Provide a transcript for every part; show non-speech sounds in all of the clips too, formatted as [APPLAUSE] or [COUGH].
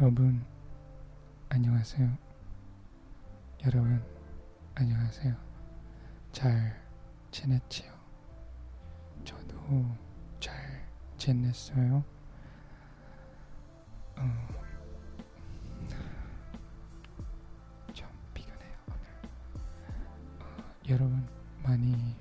여러분, 안녕하세요. 여러분, 안녕하세요. 잘 지냈지요? 저도 잘 지냈어요. 어, 좀 피곤해요, 오늘. 어, 여러분, 많이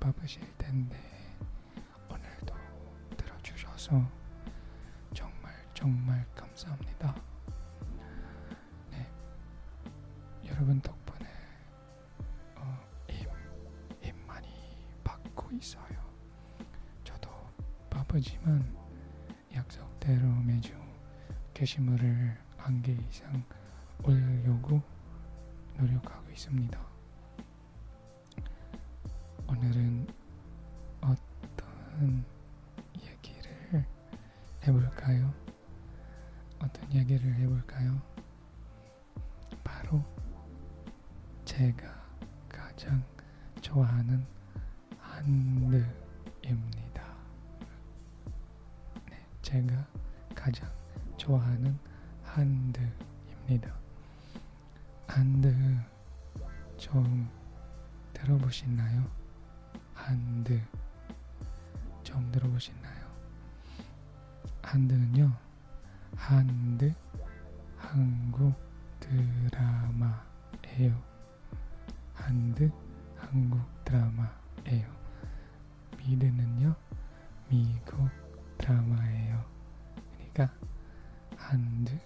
바쁘실 텐데, 오늘도 들어주셔서 정말 감사합니다. 네, 여러분 덕분에 어, 힘, 힘 많이 받고 있어요. 저도 바쁘지만 약속대로 매주 게시물을 한 개 이상 올리려고 노력하고 있습니다. 오늘은 어떤 얘기를 해볼까요? 얘기를 해볼까요? 바로 제가 가장 좋아하는 한드입니다. 네, 제가 가장 좋아하는 한드입니다. 한드 좀 들어보셨나요? 한드 좀 들어보셨나요? 한드는요, 한드 한국 드라마예요. 한드 한국 드라마예요. 미드는요, 미국 드라마예요. 그러니까 한드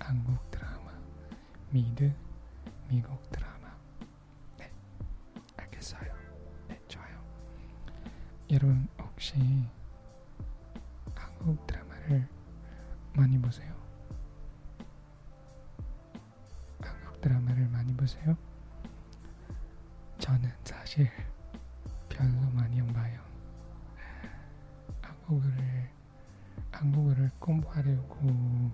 한국 드라마, 미드 미국 드라마. 네, 알겠어요. 네, 좋아요. 여러분 혹시 한국 드라마를 많이 보세요? 한국 드라마를 많이 보세요? 저는 사실 별로 많이 안 봐요. 한국어를 한국어를 공부하려고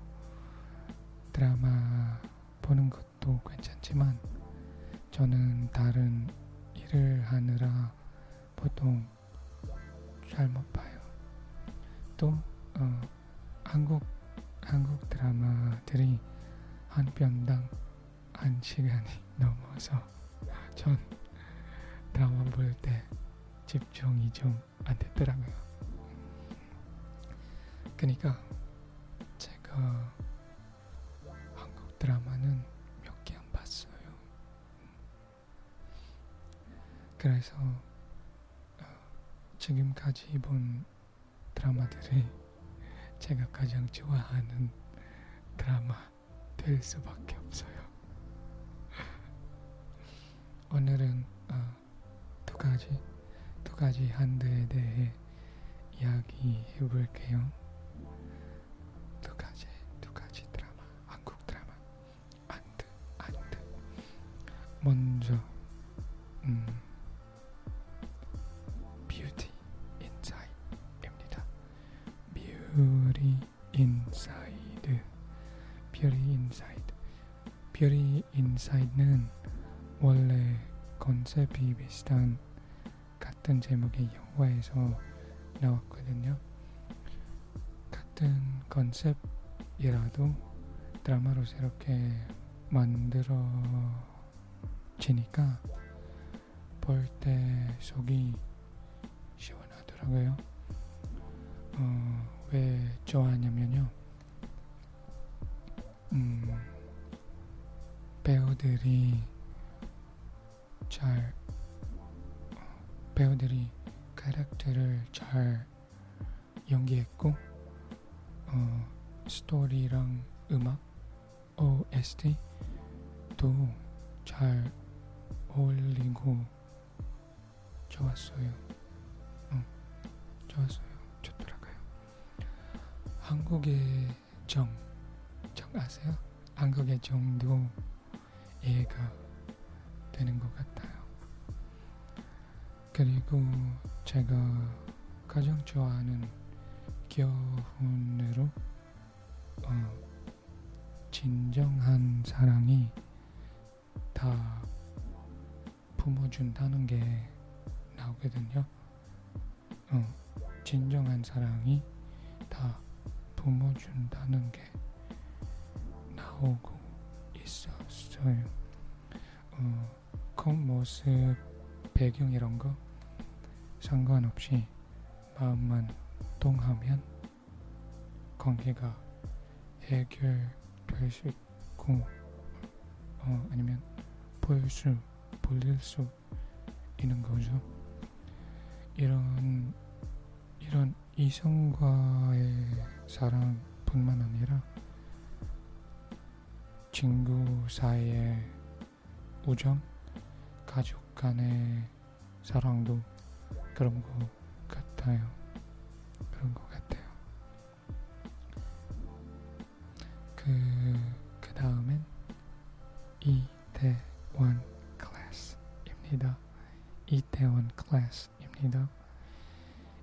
드라마 보는 것도 괜찮지만 저는 다른 일을 하느라 보통 잘 못 봐요. 또 어, 한국 한국 드라마들이 한 편당 한 시간이 넘어서 전 드라마 볼 때 집중이 좀안 됐더라고요. 그러니까 제가 한국 드라마는 몇 개 안 봤어요. 그래서 어, 지금까지 본 드라마들이 제가 가장 좋아하는 드라마 될 수밖에 없어요. [LAUGHS] 오늘은 어, 두 가지 두 가지 한드에 대해 이야기해 볼게요. 두 가지 두 가지 드라마 한국 드라마 한드 한드 먼저 인사이드는 원래 컨셉이 비슷한 같은 제목의 영화에서 나왔거든요. 같은 컨셉이라도 드라마로 새롭게 만들어지니까 볼 때 속이 시원하더라고요. 어, 왜 좋아하냐면요. 배우들이 잘 어, 배우들이 캐릭터를 잘 연기했고 어, 스토리랑 음악 OST도 잘 어울리고 좋았어요. 어, 좋았어요. 좋더라고요. 한국의 정, 정 아세요? 한국의 정도 이해가 되는 것 같아요. 그리고 제가 가장 좋아하는 교훈으로 어, 진정한 사랑이 다 품어준다는 게 나오거든요. 어, 진정한 사랑이 다 품어준다는 게 보고 있었어요. 어, 겉모습, 배경 이런 거 상관없이 마음만 동하면 관계가 해결될 수 있고 어, 아니면 보일 수, 보일 수 있는 거죠. 이런 이런 이성과의 사랑뿐만 아니라 친구 사이의 우정, 가족 간의 사랑도 그런 것 같아요. 그런 것 같아요. 그, 그 다음엔 이태원 클래스입니다. 이태원 클래스입니다.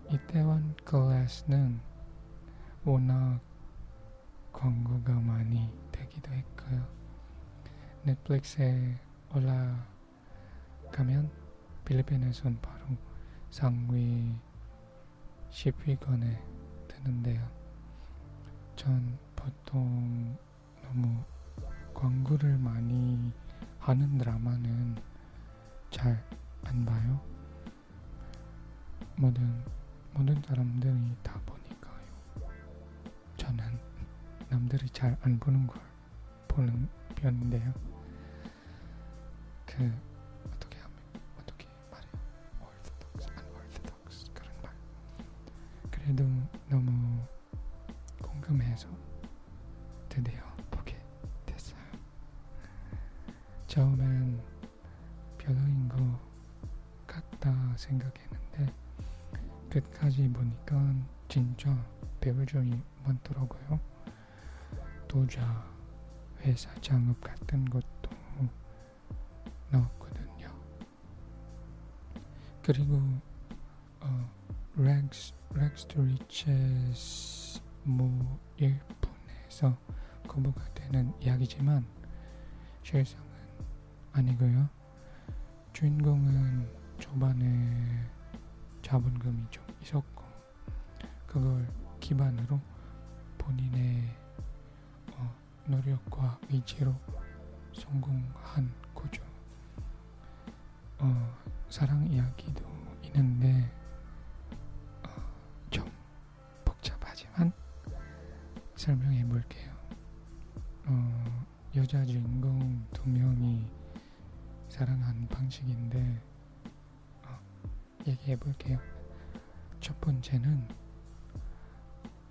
이태원 클래스는 워낙 광고가 많이 되기도 했고요. 넷플릭스에 올라가면 필리핀에선 바로 상위 10위권에 드는데요. 전 보통 너무 광고를 많이 하는 드라마는 잘 안 봐요. 모든 모든 사람들이 다 보니까요. 저는 남들이 잘 안 보는 걸 보는 편인데요. 그 어떻게 하면 어떻게 말해요? orthodox, unorthodox 그런 말. 그래도 너무 궁금해서 드디어 보게 됐어요. 처음엔 별로인 것 같다 생각했는데 끝까지 보니까 진짜 배울 점이 많더라고요. 도자, 회사 창업 같은 것도 나왔거든요. 그리고 어, rags rags to riches 뭐 1분에서 거부가 되는 이야기지만 실상은 아니고요. 주인공은 초반에 자본금이 좀 있었고 그걸 기반으로 본인의 어, 노력과 의지로 성공한 거죠. 어, 사랑 이야기도 있는데 어, 좀 복잡하지만 설명해 볼게요. 어, 여자 주인공 두 명이 사랑하는 방식인데 어, 얘기해 볼게요. 첫 번째는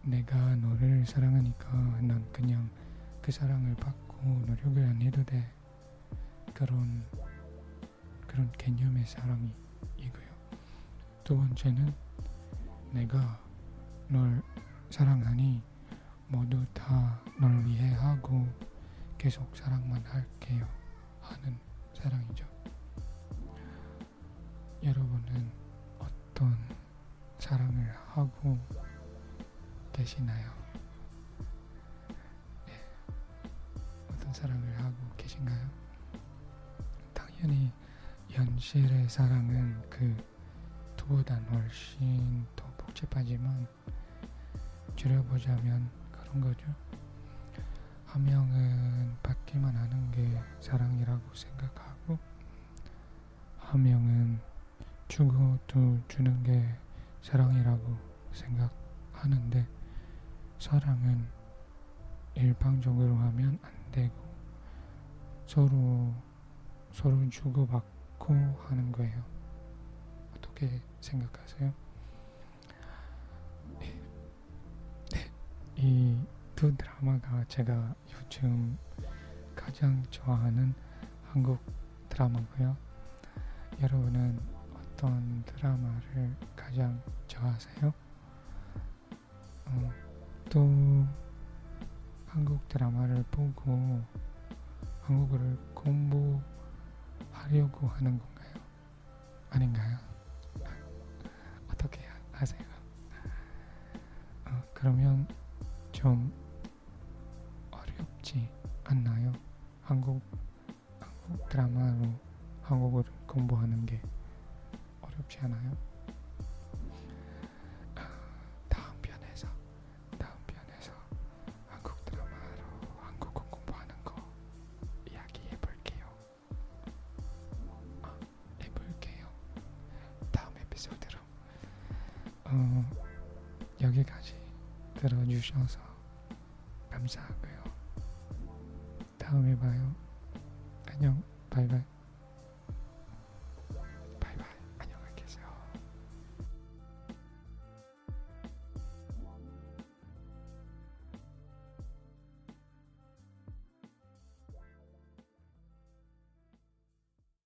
내가 너를 사랑하니까 난 그냥 그 사랑을 받고 노력을 안 해도 돼. 그런 그런 개념의 사랑이 이고요. 두 번째는 내가 널 사랑하니 모두 다 널 위해 하고 계속 사랑만 할게요 하는 사랑이죠. 여러분은 어떤 사랑을 하고 계시나요? 사랑을 하고 계신가요? 당연히 현실의 사랑은 그 두보단 훨씬 더 복잡하지만 줄여보자면 그런 거죠. 한 명은 받기만 하는 게 사랑이라고 생각하고 한 명은 주고 또 주는 게 사랑이라고 생각하는데 사랑은 일방적으로 하면 안 되고 서로 서로 주고받고 하는 거예요. 어떻게 생각하세요? 네. 네. 이두 드라마가 제가 요즘 가장 좋아하는 한국 드라마고요. 여러분은 어떤 드라마를 가장 좋아하세요? 어, 또 한국 드라마를 보고 한국어를 공부하려고 하는 건가요? 아닌가요? 어떻게 하세요? 어, 그러면 좀 어렵지 않나요? 한국 한국 드라마로 한국어를 공부하는 게 어렵지 않아요? 들어주셔서 감사하고요. 다음에 봐요. 안녕, 바이바이.